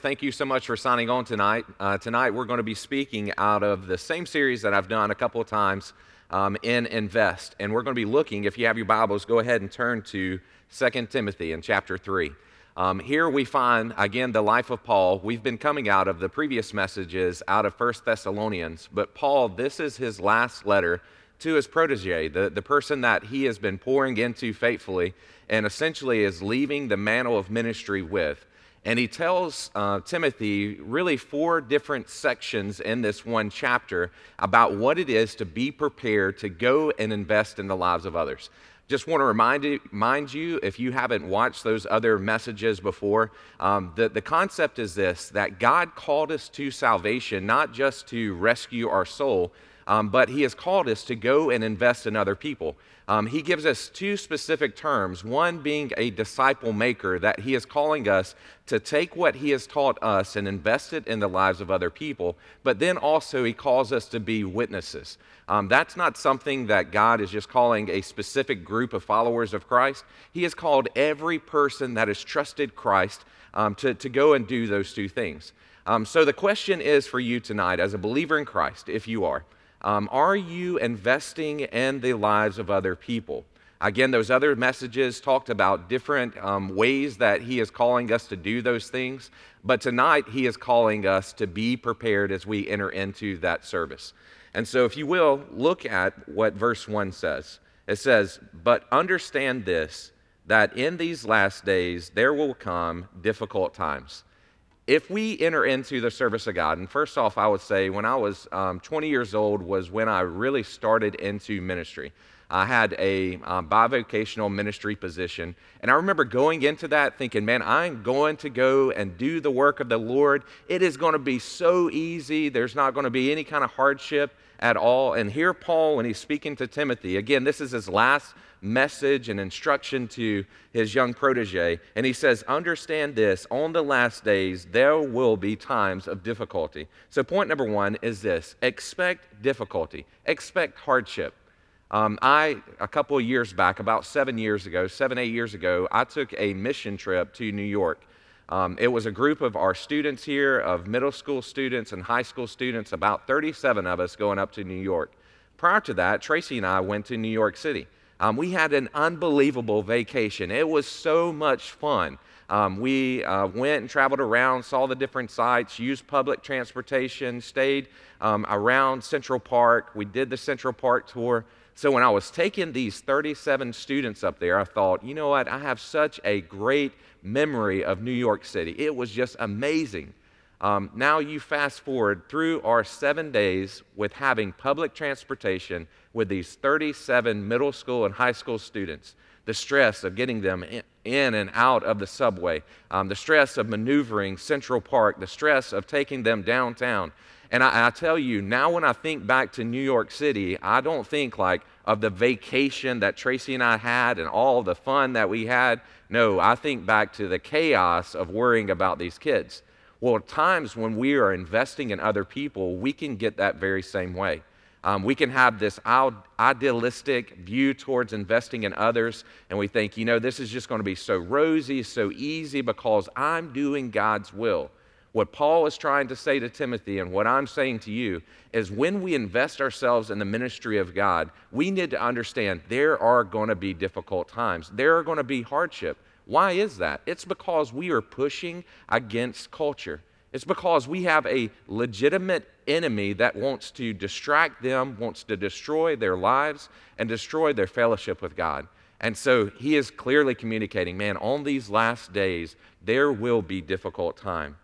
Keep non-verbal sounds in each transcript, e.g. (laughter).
Thank you so much for signing on tonight. Uh, tonight, we're going to be speaking out of the same series that I've done a couple of times um, in Invest. And we're going to be looking, if you have your Bibles, go ahead and turn to 2 Timothy in chapter 3. Um, here we find, again, the life of Paul. We've been coming out of the previous messages out of 1 Thessalonians, but Paul, this is his last letter to his protege, the, the person that he has been pouring into faithfully and essentially is leaving the mantle of ministry with. And he tells uh, Timothy really four different sections in this one chapter about what it is to be prepared to go and invest in the lives of others. Just want to remind you, you if you haven't watched those other messages before, um, the, the concept is this that God called us to salvation, not just to rescue our soul, um, but He has called us to go and invest in other people. Um, he gives us two specific terms one being a disciple maker, that He is calling us to take what He has taught us and invest it in the lives of other people, but then also He calls us to be witnesses. Um, that's not something that God is just calling a specific group of followers of Christ. He has called every person that has trusted Christ um, to, to go and do those two things. Um, so the question is for you tonight, as a believer in Christ, if you are, um, are you investing in the lives of other people? Again, those other messages talked about different um, ways that He is calling us to do those things, but tonight He is calling us to be prepared as we enter into that service. And so, if you will, look at what verse 1 says. It says, But understand this, that in these last days there will come difficult times if we enter into the service of God, and first off, I would say when I was um, 20 years old was when I really started into ministry. I had a um, bivocational ministry position, and I remember going into that thinking, man, I'm going to go and do the work of the Lord. It is going to be so easy, there's not going to be any kind of hardship at all. And here, Paul, when he's speaking to Timothy, again, this is his last message and instruction to his young protege. And he says, Understand this, on the last days, there will be times of difficulty. So, point number one is this expect difficulty, expect hardship. Um, I, a couple of years back, about seven years ago, seven, eight years ago, I took a mission trip to New York. Um, it was a group of our students here, of middle school students and high school students, about 37 of us going up to New York. Prior to that, Tracy and I went to New York City. Um, we had an unbelievable vacation. It was so much fun. Um, we uh, went and traveled around, saw the different sites, used public transportation, stayed um, around Central Park. We did the Central Park tour. So when I was taking these 37 students up there, I thought, you know what? I have such a great memory of New York City. It was just amazing. Um, now you fast forward through our seven days with having public transportation with these 37 middle school and high school students. The stress of getting them in and out of the subway, um, the stress of maneuvering Central Park, the stress of taking them downtown. And I, I, tell you, now when I think back to New York City, I don't think like of the vacation that Tracy and I had and all the fun that we had. No, I think back to the chaos of worrying about these kids. Well, at times when we are investing in other people, we can get that very same way. Um, we can have this idealistic view towards investing in others, and we think, you know, this is just going to be so rosy, so easy because I'm doing God's will. What Paul is trying to say to Timothy, and what I'm saying to you, is when we invest ourselves in the ministry of God, we need to understand there are going to be difficult times, there are going to be hardship. Why is that? It's because we are pushing against culture. It's because we have a legitimate enemy that wants to distract them, wants to destroy their lives, and destroy their fellowship with God. And so he is clearly communicating, man, on these last days, there will be difficult time.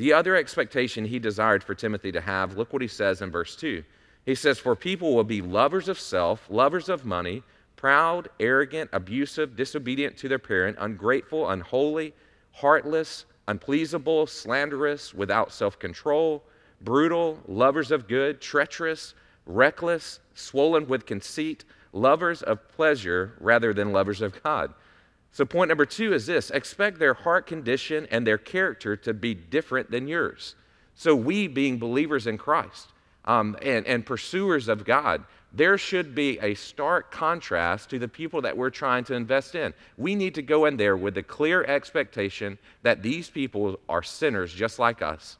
The other expectation he desired for Timothy to have, look what he says in verse 2. He says, For people will be lovers of self, lovers of money, proud, arrogant, abusive, disobedient to their parent, ungrateful, unholy, heartless, unpleasable, slanderous, without self control, brutal, lovers of good, treacherous, reckless, swollen with conceit, lovers of pleasure rather than lovers of God. So, point number two is this expect their heart condition and their character to be different than yours. So, we being believers in Christ um, and, and pursuers of God, there should be a stark contrast to the people that we're trying to invest in. We need to go in there with the clear expectation that these people are sinners just like us.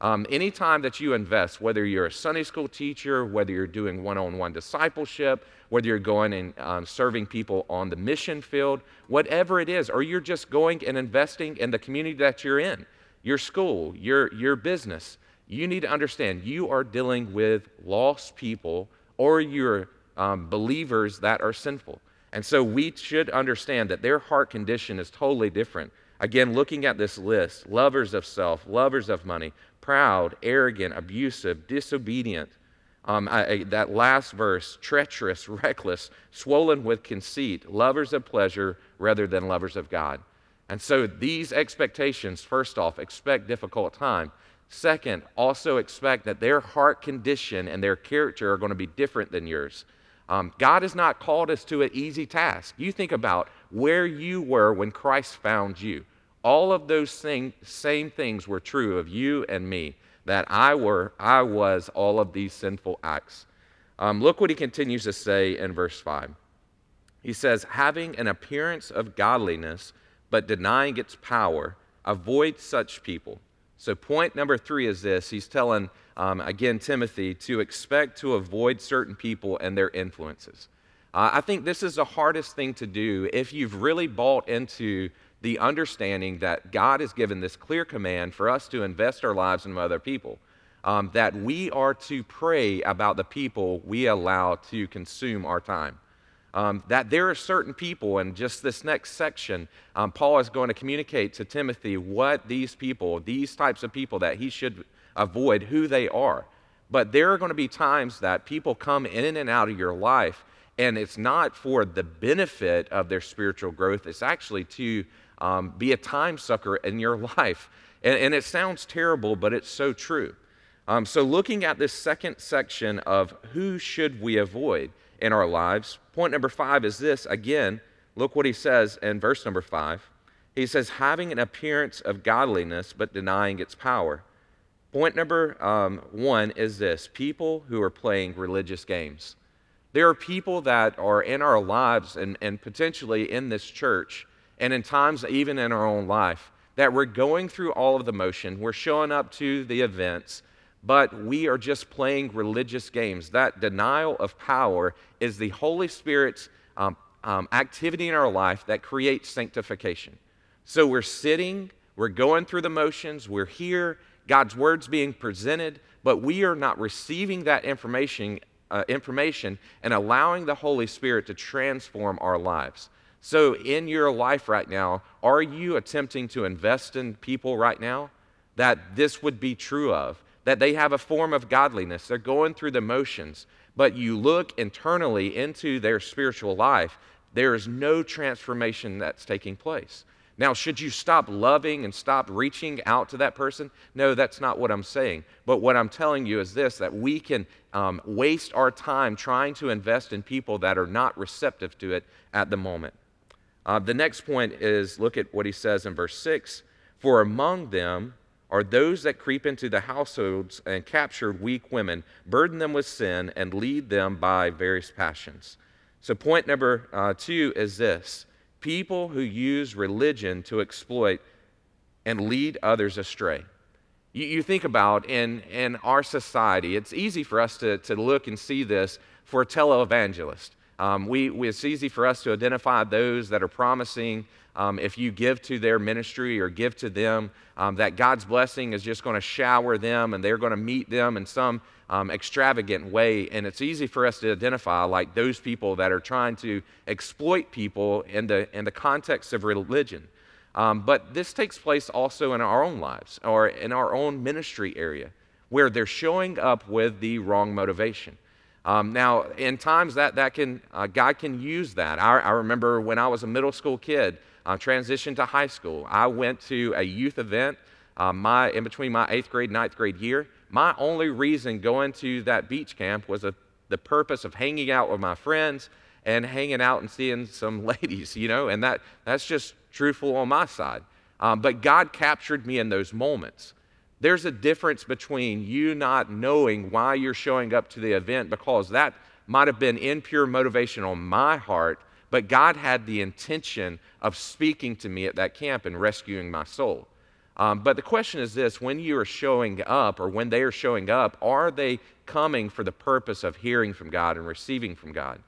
Um, anytime that you invest, whether you're a Sunday school teacher, whether you're doing one on one discipleship, whether you're going and um, serving people on the mission field, whatever it is, or you're just going and investing in the community that you're in, your school, your, your business, you need to understand you are dealing with lost people or you're um, believers that are sinful. And so we should understand that their heart condition is totally different. Again, looking at this list lovers of self, lovers of money, proud, arrogant, abusive, disobedient. Um, I, I, that last verse, treacherous, (laughs) reckless, swollen with conceit, lovers of pleasure rather than lovers of God. And so these expectations, first off, expect difficult time. Second, also expect that their heart condition and their character are going to be different than yours. Um, God has not called us to an easy task. You think about where you were when Christ found you. All of those thing, same things were true of you and me, that I, were, I was all of these sinful acts. Um, look what he continues to say in verse 5. He says, having an appearance of godliness, but denying its power, avoid such people. So, point number three is this he's telling, um, again, Timothy to expect to avoid certain people and their influences. Uh, I think this is the hardest thing to do if you've really bought into the understanding that God has given this clear command for us to invest our lives in other people. Um, that we are to pray about the people we allow to consume our time um, that there are certain people, and just this next section, um, Paul is going to communicate to Timothy what these people, these types of people, that he should avoid, who they are. But there are going to be times that people come in and out of your life, and it's not for the benefit of their spiritual growth, it's actually to um, be a time sucker in your (laughs) life. And, and, it sounds terrible, but it's so true. Um, so, looking at this second section of who should we avoid, in our lives. Point number five is this again, look what he says in verse number five. He says, having an appearance of godliness but denying its power. Point number um, one is this people who are playing religious games. There are people that are in our lives and, and potentially in this church, and in times even in our own life, that we're going through all of the motion. We're showing up to the events, but we are just playing religious games. That denial of power is the Holy Spirit's um, um, activity in our life that creates sanctification. So we're sitting, we're going through the motions, we're here, God's word's being presented, but we are not receiving that information, uh, information and allowing the Holy Spirit to transform our lives. So, in your life right now, are you attempting to invest in people right now that this would be true of? that they have a form of godliness. They're going through the motions, but you look internally into their spiritual life, there is no transformation that's taking place. Now, should you stop loving and stop reaching out to that person? No, that's not what I'm saying. But what I'm telling you is this that we can um, waste our time trying to invest in people that are not receptive to it at the moment. Uh, the next point is look at what he says in verse 6 For among them are those that creep into the households and capture weak women, burden them with sin, and lead them by various passions. So, point number uh, two is this people who use religion to exploit and lead others astray. You, you think about in, in our society, it's easy for us to, to look and see this for a televangelist. Um, we, we, it's easy for us to identify those that are promising um, if you give to their ministry or give to them, um, that God's blessing is just going to shower them and they're going to meet them in some um, extravagant way. And it's easy for us to identify like those people that are trying to exploit people in the, in the context of religion. Um, but this takes place also in our own lives or in our own ministry area where they're showing up with the wrong motivation. Um, now, in times that, that can, uh, God can use that. I, I, remember when I was a middle school kid, uh, transitioned to high school. I went to a youth event uh, my, in between my eighth grade, ninth grade year. My only reason going to that beach camp was a, the purpose of hanging out with my friends and hanging out and seeing some (laughs) ladies, you know, and that, that's just truthful on my side. Um, but God captured me in those moments. There's a difference between you not knowing why you're showing up to the event because that might have been impure motivation on my heart, but God had the intention of speaking to me at that camp and rescuing my soul. Um, but the question is this when you are showing up, or when they are showing up, are they coming for the purpose of hearing from God and receiving from God?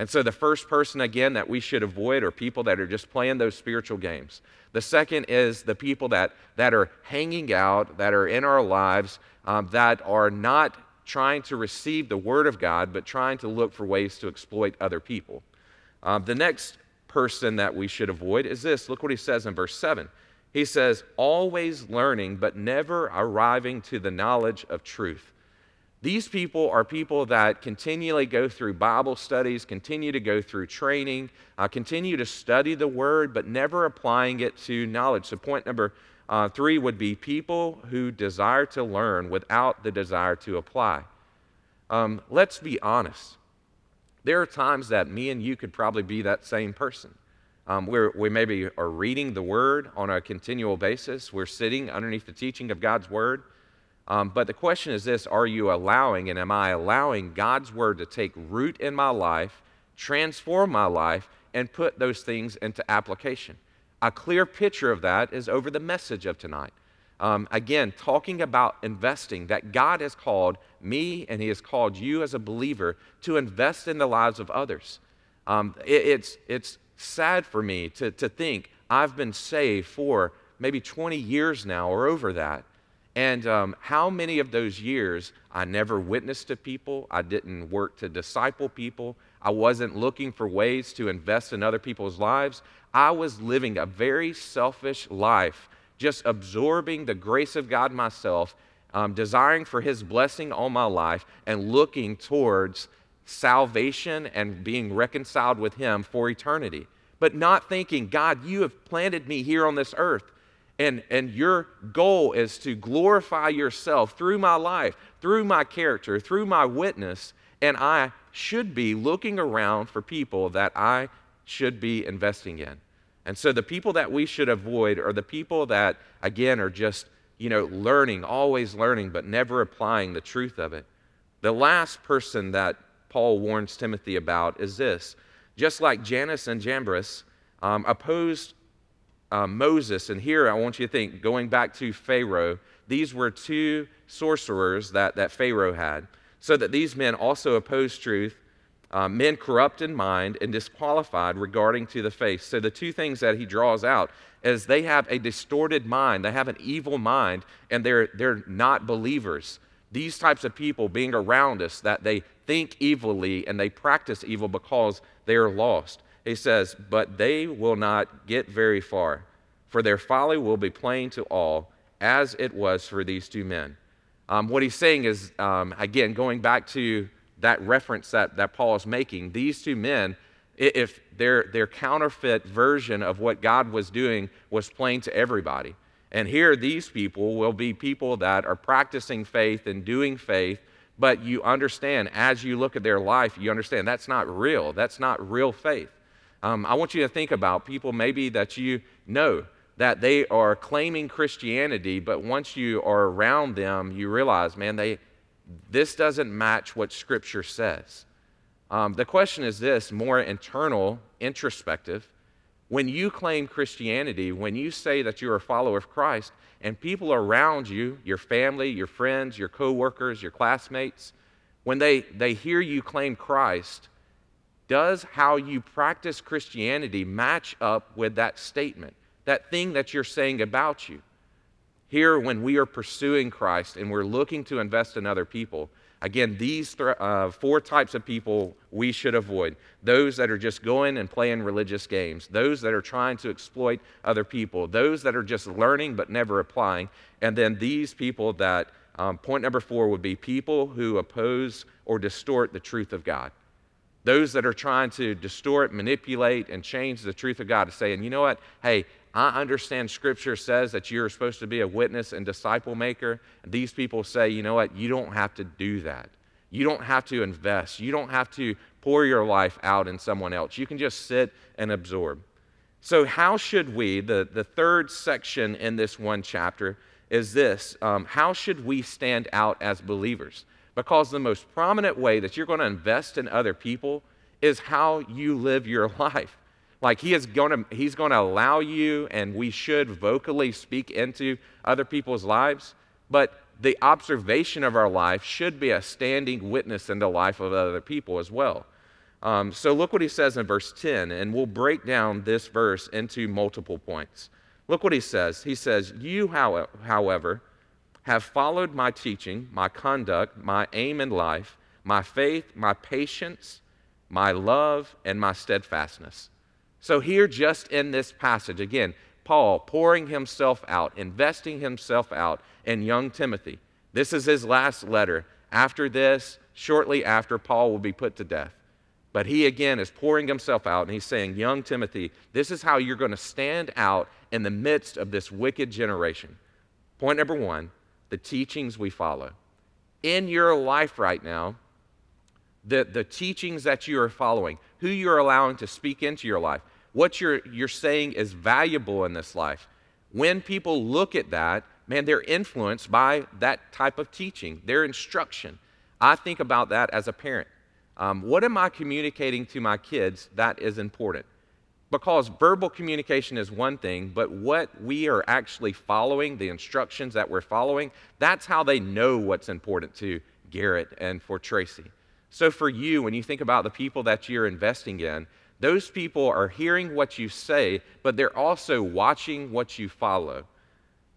And so the first person, again, that we should avoid are people that are just playing those spiritual games. The second is the people that, that are hanging out, that are in our lives, um, that are not trying to receive the Word of God, but trying to look for ways to exploit other people. Um, the next person that we should avoid is this. Look what he says in verse 7. He says, always learning, but never arriving to the knowledge of truth. These people are people that continually go through Bible studies, continue to go through training, uh, continue to study the Word, but never applying it to knowledge. So, point number uh, three would be people who desire to learn without the desire to apply. Um, let's be honest. There are times that me and you could probably be that same person. Um, we maybe are reading the Word on a continual basis. We're sitting underneath the teaching of God's Word. Um, but the question is this Are you allowing and am I allowing God's Word to take root in my life, transform my life, and put those things into application? A clear picture of that is over the message of tonight. Um, again, talking about investing, that God has called me and He has called you as a believer to invest in the lives of others. Um, it, it's, it's sad for me to, to think I've been saved for maybe 20 years now or over that. And um, how many of those years I never witnessed to people, I didn't work to disciple people, I wasn't looking for ways to invest in other people's lives. I was living a very selfish life, just absorbing the grace of God myself, um, desiring for His blessing on my life, and looking towards salvation and being reconciled with Him for eternity. But not thinking, God, you have planted me here on this earth. And, and your goal is to glorify yourself through my life, through my character, through my witness. And I should be looking around for people that I should be investing in. And so the people that we should avoid are the people that, again, are just, you know, learning, always learning, but never applying the truth of it. The last person that Paul warns Timothy about is this just like Jannes and Jambres um, opposed uh, Moses, and here I want you to think, going back to Pharaoh, these were two sorcerers that, that Pharaoh had, so that these men also opposed truth uh, men corrupt in mind and disqualified regarding to the faith. So the two things that he draws out is they have a distorted mind, they have an evil mind, and they're, they're not believers. These types of people being around us, that they think evilly and they practice evil because they are lost. He says, But they will not get very far, for their folly will be plain to all, as it was for these two men. Um, what he's saying is, um, again, going back to that reference that, that Paul is making, these two men, if their, their counterfeit version of what God was doing was plain to everybody. And here, these people will be people that are practicing faith and doing faith, but you understand, as you look at their life, you understand that's not real. That's not real faith. Um, I want you to think about people maybe that you know that they are claiming Christianity, but once you are around them, you realize, man, they, this doesn't match what Scripture says. Um, the question is this more internal, introspective. When you claim Christianity, when you say that you're a follower of Christ, and people around you, your family, your friends, your coworkers, your classmates, when they, they hear you claim Christ, does how you practice Christianity match up with that statement, that thing that you're saying about you? Here, when we are pursuing Christ and we're looking to invest in other people, again, these th- uh, four types of people we should avoid those that are just going and playing religious games, those that are trying to exploit other people, those that are just learning but never applying, and then these people that, um, point number four would be people who oppose or distort the truth of God. Those that are trying to distort, manipulate, and change the truth of God to saying, you know what, hey, I understand Scripture says that you're supposed to be a witness and disciple maker. These people say, you know what? You don't have to do that. You don't have to invest. You don't have to pour your life out in someone else. You can just sit and absorb. So, how should we, the, the third section in this one chapter is this um, how should we stand out as believers? Because the most prominent way that you're going to invest in other people is how you live your (laughs) life. Like he is going to he's going to allow you and we should vocally speak into other people's lives, but the observation of our life should be a standing witness in the life of other people as well. Um, so look what he says in verse 10, and we'll break down this verse into multiple points. Look what he says. He says, You, however, have followed my teaching, my conduct, my aim in life, my faith, my patience, my love, and my steadfastness. So, here, just in this passage, again, Paul pouring himself out, investing himself out in young Timothy. This is his last letter. After this, shortly after, Paul will be put to death. But he again is pouring himself out and he's saying, Young Timothy, this is how you're going to stand out in the midst of this wicked generation. Point number one the teachings we follow. In your life right now, the, the teachings that you are following, who you're allowing to speak into your life, what you're, you're saying is valuable in this life. When people look at that, man, they're influenced by that type of teaching, their instruction. I think about that as a parent. Um, what am I communicating to my kids that is important? Because verbal communication is one thing, but what we are actually following, the instructions that we're following, that's how they know what's important to Garrett and for Tracy. So, for you, when you think about the people that you're investing in, those people are hearing what you say, but they're also watching what you follow.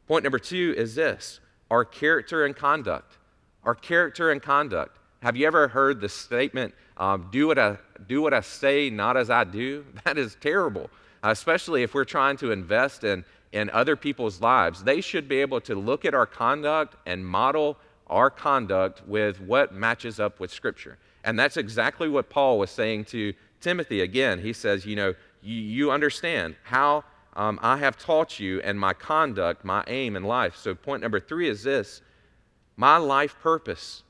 Point number two is this our character and conduct. Our character and conduct. Have you ever heard the statement, um, do, what I, do what I say, not as I do? (laughs) That is terrible, especially if we're trying to invest in, in other people's lives. They should be able to look at our conduct and model our conduct with what matches up with Scripture. And that's exactly what Paul was saying to Timothy again. He says, You know, you, you understand how um, I have taught you and my conduct, my aim in life. So, point number three is this my life purpose.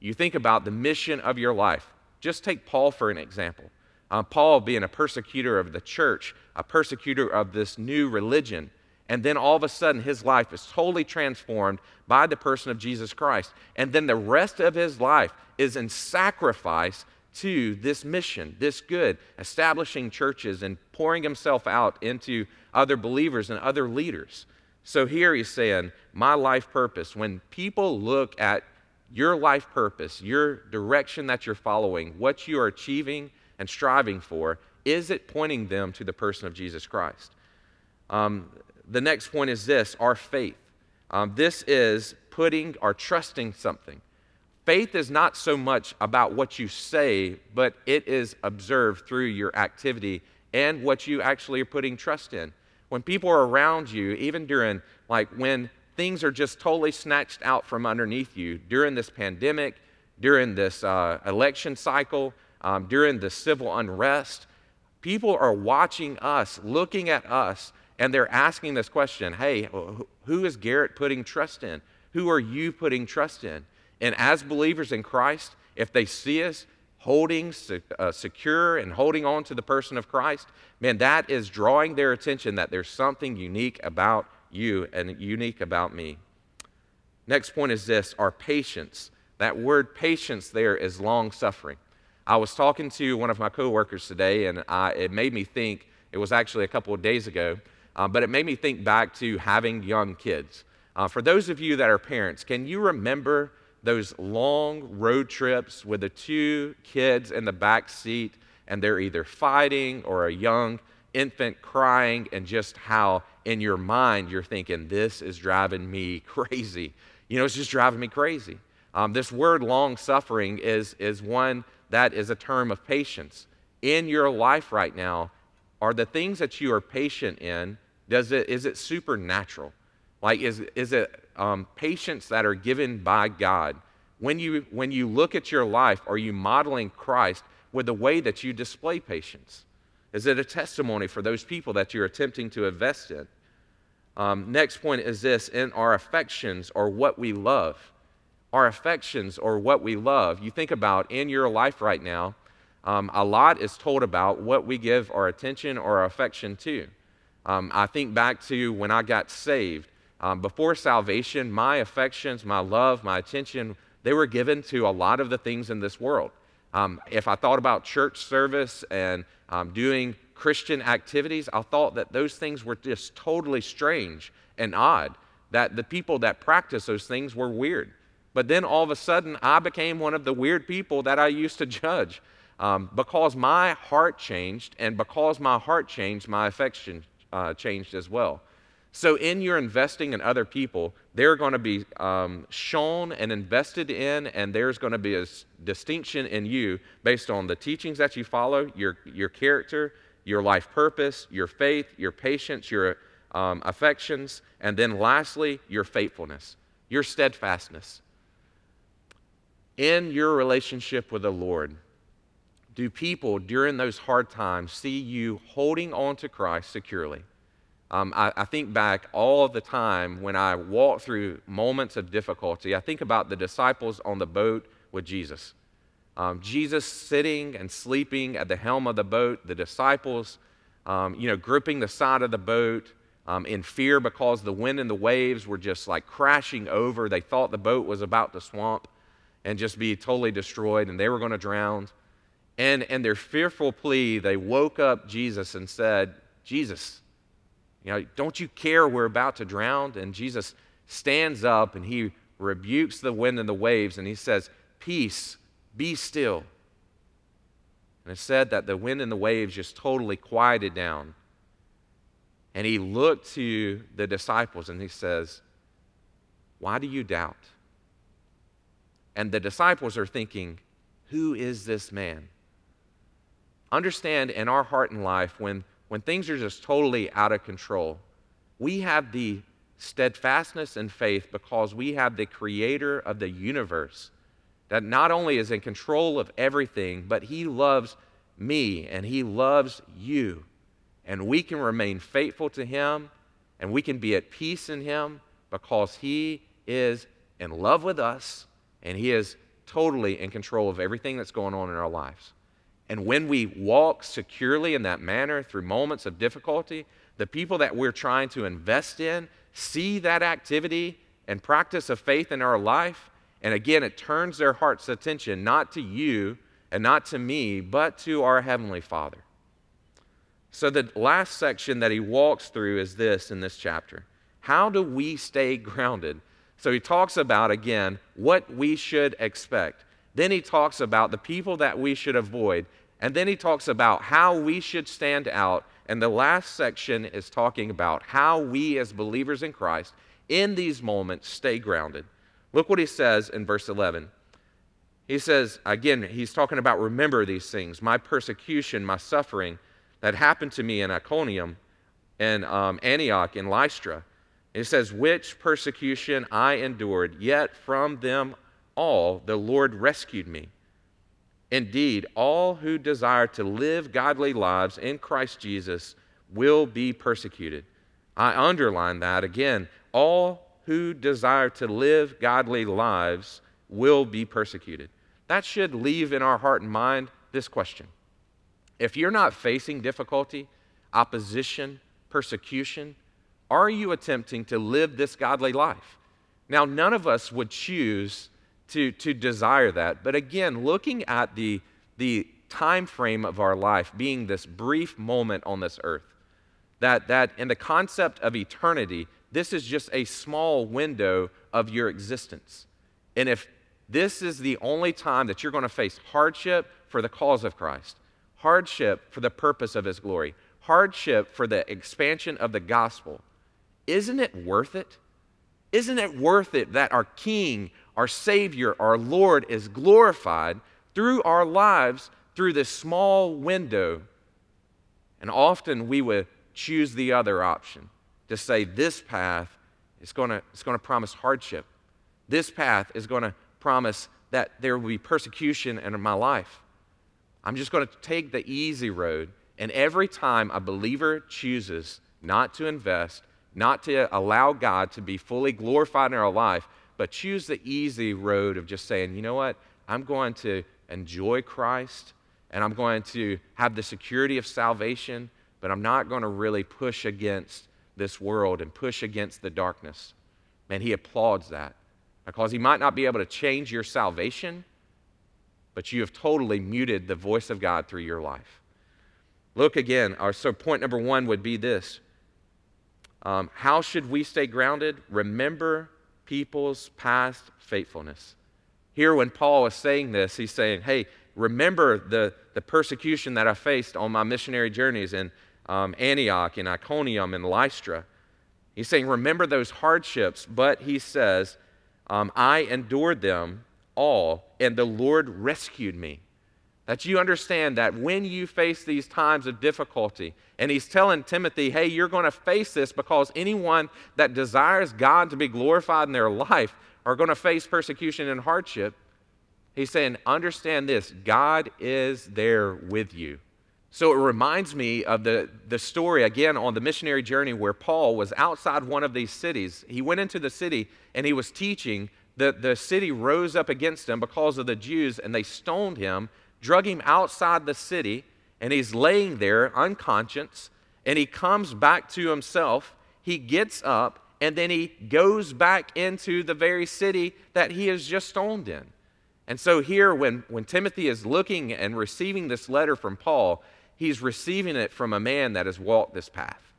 You think about the mission of your life. Just take Paul for an example. Uh, Paul being a persecutor of the church, a persecutor of this new religion, and then all of a sudden his life is totally transformed by the person of Jesus Christ. And then the rest of his life is in sacrifice to this mission, this good, establishing churches and pouring himself out into other believers and other leaders. So here he's saying, My life purpose. When people look at your life purpose, your direction that you're following, what you are achieving and striving for, is it pointing them to the person of Jesus Christ? Um, the next point is this our faith. Um, this is putting or trusting something. Faith is not so much about what you say, but it is observed through your activity and what you actually are putting trust in. When people are around you, even during, like, when things are just totally snatched out from underneath you during this pandemic, during this uh, election cycle, um, during the civil unrest, people are watching us, looking at us, and they're asking this question Hey, who is Garrett putting trust in? Who are you putting trust in? And as believers in Christ, if they see us holding uh, secure and holding on to the person of Christ, man, that is drawing their attention that there's something unique about you and unique about me. Next point is this our patience. That word patience there is long suffering. I was talking to one of my coworkers today, and I, it made me think, it was actually a couple of days ago, uh, but it made me think back to having young kids. Uh, for those of you that are parents, can you remember those long road trips with the two kids in the back seat and they're either fighting or a young infant crying, and just how in your mind you're thinking, This is driving me (laughs) crazy. You know, it's just driving me crazy. Um, this word long suffering is, is one that is a term of patience. In your life right now, are the things that you are patient in, does it, is it supernatural? Like, is, is it um, patience that are given by God. When you, when you look at your life, are you modeling Christ with the way that you display patience? Is it a testimony for those people that you're attempting to invest in? Um, next point is this in our affections or what we love. Our affections or what we love. You think about in your life right now, um, a lot is told about what we give our attention or our affection to. Um, I think back to when I got saved. Um, before salvation, my affections, my love, my attention they were given to a lot of the things in this world. Um, if I thought about church service and um, doing Christian activities, I thought that those things were just totally strange and odd, that the people that practice those things were weird. But then all of a sudden, I became one of the weird people that I used to judge um, because my heart changed, and because my heart changed, my affection uh, changed as well. So, in your investing in other people, they're going to be um, shown and invested in, and there's going to be a distinction in you based on the teachings that you follow, your, your character, your life purpose, your faith, your patience, your um, affections, and then lastly, your faithfulness, your steadfastness. In your relationship with the Lord, do people during those hard times see you holding on to Christ securely? Um, I, I, think back all the time when I walk through moments of difficulty. I think about the disciples on the boat with Jesus. Um, Jesus sitting and sleeping at the helm of the boat, the disciples, um, you know, gripping the side of the boat um, in fear because the wind and the waves were just like crashing over. They thought the boat was about to swamp and just be totally destroyed and they were going to drown. And, and their fearful plea, they woke up Jesus and said, Jesus, you know, don't you care we're about to drown? And Jesus stands up and he rebukes the wind and the waves and he says, Peace, be still. And it said that the wind and the waves just totally quieted down. And he looked to the disciples and he says, Why do you doubt? And the disciples are thinking, Who is this man? Understand in our heart and life, when when things are just totally out of control, we have the steadfastness and faith because we have the creator of the universe that not only is in control of everything, but he loves me and he loves you. And we can remain faithful to him and we can be at peace in him because he is in love with us and he is totally in control of everything that's going on in our lives. And when we walk securely in that manner through moments of difficulty, the people that we're trying to invest in see that activity and practice of faith in our life. And again, it turns their heart's attention not to you and not to me, but to our Heavenly Father. So, the last section that he walks through is this in this chapter How do we stay (laughs) grounded? So, he talks about, again, what we should expect. Then he talks about the people that we should avoid. And then he talks about how we should stand out. And the last section is talking about how we, as believers in Christ, in these moments, stay grounded. Look what he says in verse 11. He says, again, he's talking about remember these things my persecution, my suffering that happened to me in Iconium and um, Antioch and Lystra. It says, which persecution I endured, yet from them all the Lord rescued me. Indeed, all who desire to live godly lives in Christ Jesus will be persecuted. I underline that again. All who desire to live godly lives will be persecuted. That should leave in our heart and mind this question. If you're not facing difficulty, opposition, persecution, are you attempting to live this godly life? Now, none of us would choose to, to desire that. But again, looking at the, the time frame of our life being this brief moment on this earth, that, that in the concept of eternity, this is just a small window of your existence. And if this is the only time that you're going to face hardship for the cause of Christ, hardship for the purpose of His glory, hardship for the expansion of the gospel, isn't it worth it? Isn't it worth it that our King, our Savior, our Lord is glorified through our lives through this small window. And often we would choose the other option to say, this path is going to, to promise hardship. This path is going to promise that there will be persecution in my life. I'm just going to take the easy road. And every time a believer chooses not to invest, not to allow God to be fully glorified in our life, but choose the easy road of just saying, you know what? I'm going to enjoy Christ and I'm going to have the security of salvation, but I'm not going to really push against this world and push against the darkness. And he applauds that. because he might not be able to change your salvation, but you have totally muted the voice of God through your life. Look again. Our, so, point number one would be this um, How should we stay grounded? Remember people's past faithfulness. Here, when Paul is saying this, he's saying, Hey, remember the, the persecution that I faced on my missionary journeys in um, Antioch and Iconium and Lystra. He's saying, Remember those hardships, but he says, um, I endured them all, and the Lord rescued me. That you understand that when you face these times of difficulty, and he's telling Timothy, hey, you're going to face this because anyone that desires God to be glorified in their life are going to face persecution and hardship. He's saying, understand this God is there with you. So it reminds me of the, the story again on the missionary journey where Paul was outside one of these cities. He went into the city and he was teaching. The, the city rose up against him because of the Jews and they stoned him, drug him outside the city, and he's laying there unconscious. And he comes back to himself. He gets up and then he goes back into the very city that he has just stoned in. And so, here, when, when Timothy is looking and receiving this letter from Paul, he's receiving it from a man that has walked this path.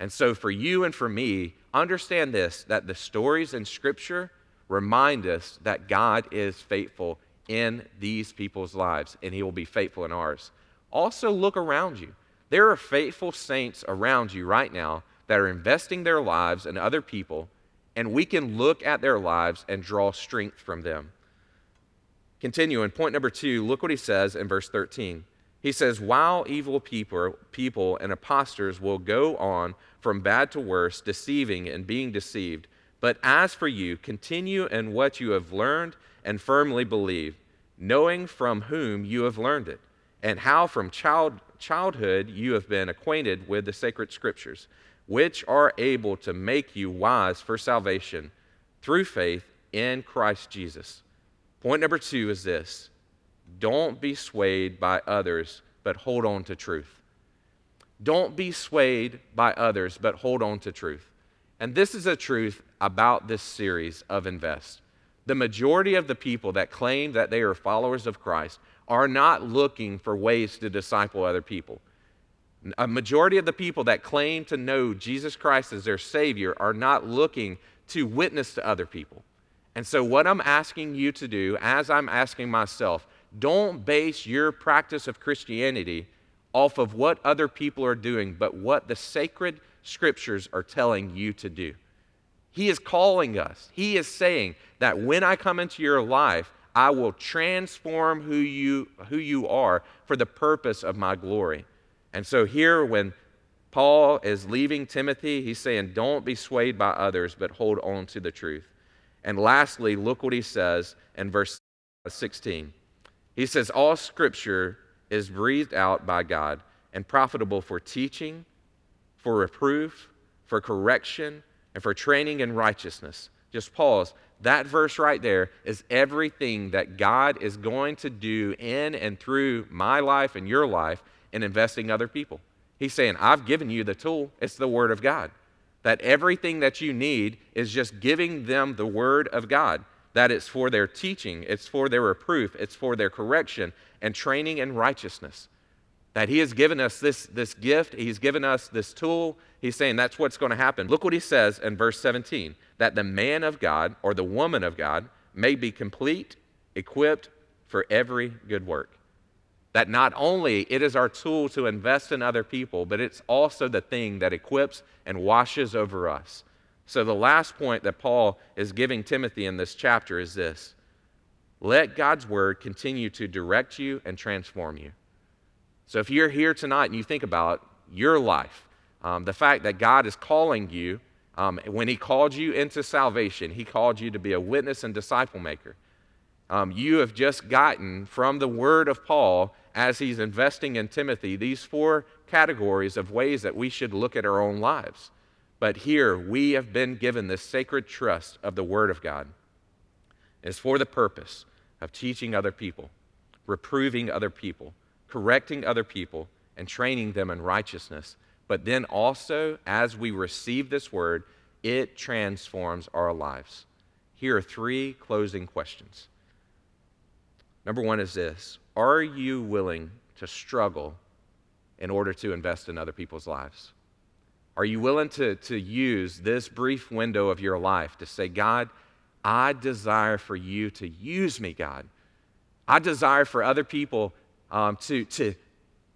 And so, for you and for me, understand this that the stories in Scripture remind us that God is faithful in these people's lives, and He will be faithful in ours. Also, look around you. There are faithful saints around you right now that are investing their lives in other people, and we can look at their lives and draw strength from them. Continuing, point number two, look what he says in verse 13. He says, While evil people, people and impostors will go on from bad to worse, deceiving and being deceived, but as for you, continue in what you have learned and firmly believe, knowing from whom you have learned it, and how from child, childhood you have been acquainted with the sacred scriptures, which are able to make you wise for salvation through faith in Christ Jesus. Point number two is this don't be swayed by others, but hold on to truth. Don't be swayed by others, but hold on to truth. And this is a truth about this series of Invest. The majority of the people that claim that they are followers of Christ are not looking for ways to disciple other people. A majority of the people that claim to know Jesus Christ as their Savior are not looking to witness to other people. And so, what I'm asking you to do, as I'm asking myself, don't base your practice of Christianity off of what other people are doing, but what the sacred scriptures are telling you to do. He is calling us. He is saying that when I come into your life, I will transform who you, who you are for the purpose of my glory. And so, here, when Paul is leaving Timothy, he's saying, Don't be swayed by others, but hold on to the truth. And lastly, look what he says in verse 16. He says, All scripture is breathed out by God and profitable for teaching, for reproof, for correction, and for training in righteousness. Just pause. That verse right there is everything that God is going to do in and through my life and your life in investing other people. He's saying, I've given you the tool, it's the Word of God. That everything that you need is just giving them the Word of God that it's for their teaching, it's for their reproof, it's for their correction and training in righteousness. That He has given us this, this gift, He's given us this tool. He's saying that's what's going to happen. Look what He says in verse 17 that the man of God or the woman of God may be complete, equipped for every good work. That not only it is our tool to invest in other people, but it's also the thing that equips and washes over us. So, the last point that Paul is giving Timothy in this chapter is this let God's word continue to direct you and transform you. So, if you're here tonight and you think about your life, um, the fact that God is calling you, um, when He called you into salvation, He called you to be a witness and disciple maker. Um, you have just gotten from the word of Paul as he's investing in Timothy these four categories of ways that we should look at our own lives. But here we have been given this sacred trust of the Word of God. It's for the purpose of teaching other people, reproving other people, correcting other people, and training them in righteousness. But then also, as we receive this Word, it transforms our lives. here are three closing questions. Number one is this Are you willing to struggle in order to invest in other people's lives? Are you willing to, to use this brief window of your life to say, God, I desire for you to use me, God? I desire for other people um, to, to,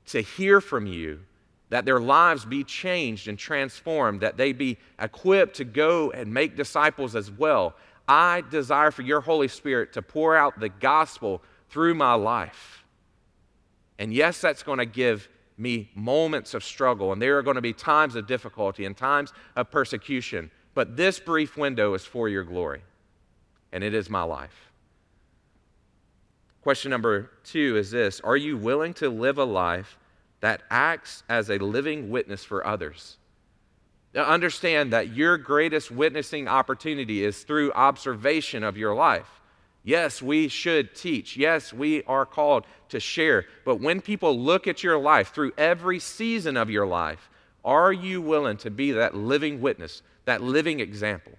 to hear from you, that their lives be changed and transformed, that they be equipped to go and make disciples as well. I desire for your Holy Spirit to pour out the gospel through my life. And yes, that's going to give me moments of struggle, and there are going to be times of difficulty and times of persecution. But this brief window is for your glory, and it is my life. Question number two is this Are you willing to live a life that acts as a living witness for others? Now understand that your greatest witnessing opportunity is through observation of your life. Yes, we should teach. Yes, we are called to share. But when people look at your life through every season of your life, are you willing to be that living witness, that living example?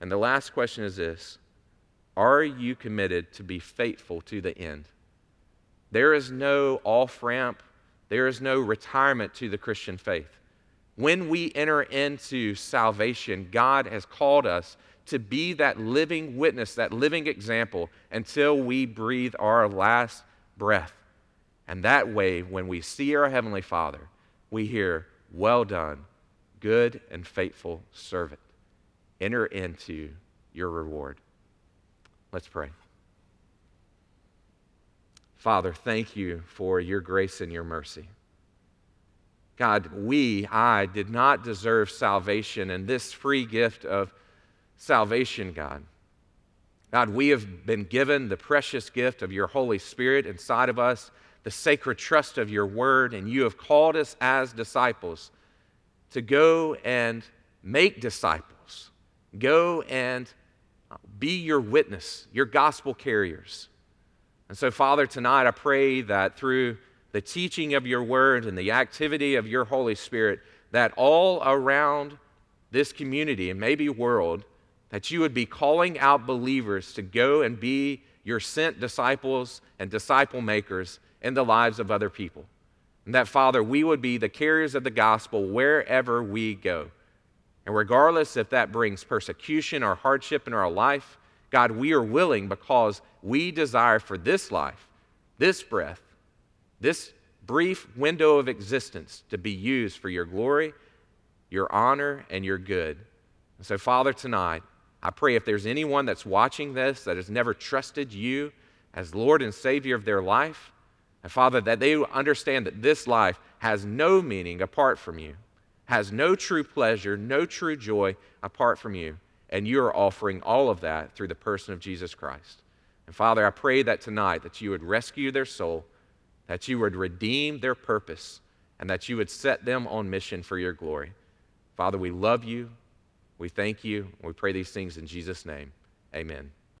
And the last question is this Are you committed to be faithful to the end? There is no off ramp, there is no retirement to the Christian faith. When we enter into salvation, God has called us to be that living witness, that living example until we breathe our last breath. And that way, when we see our Heavenly Father, we hear, Well done, good and faithful servant. Enter into your reward. Let's pray. Father, thank you for your grace and your mercy. God, we, I, did not deserve salvation, and this free gift of salvation, God. God, we have been given the precious gift of your Holy Spirit inside of us, the sacred trust of your word, and you have called us as disciples to go and make disciples. Go and be your witness, your gospel carriers. And so, Father, tonight I pray that through the teaching of your word and the activity of your Holy Spirit, that all around this community and maybe world, that you would be calling out believers to go and be your sent disciples and disciple makers in the lives of other people. And that, Father, we would be the carriers of the gospel wherever we go. And regardless if that brings persecution or hardship in our life, God, we are willing because we desire for this life, this breath, this brief window of existence to be used for your glory, your honor, and your good. And so, Father, tonight, I pray if there's anyone that's watching this that has never trusted you as Lord and Savior of their life, and Father, that they understand that this life has no meaning apart from you, has no true pleasure, no true joy apart from you, and you are offering all of that through the person of Jesus Christ. And Father, I pray that tonight that you would rescue their soul, that you would redeem their purpose, and that you would set them on mission for your glory. Father, we love you. We thank you. We pray these things in Jesus' name. Amen.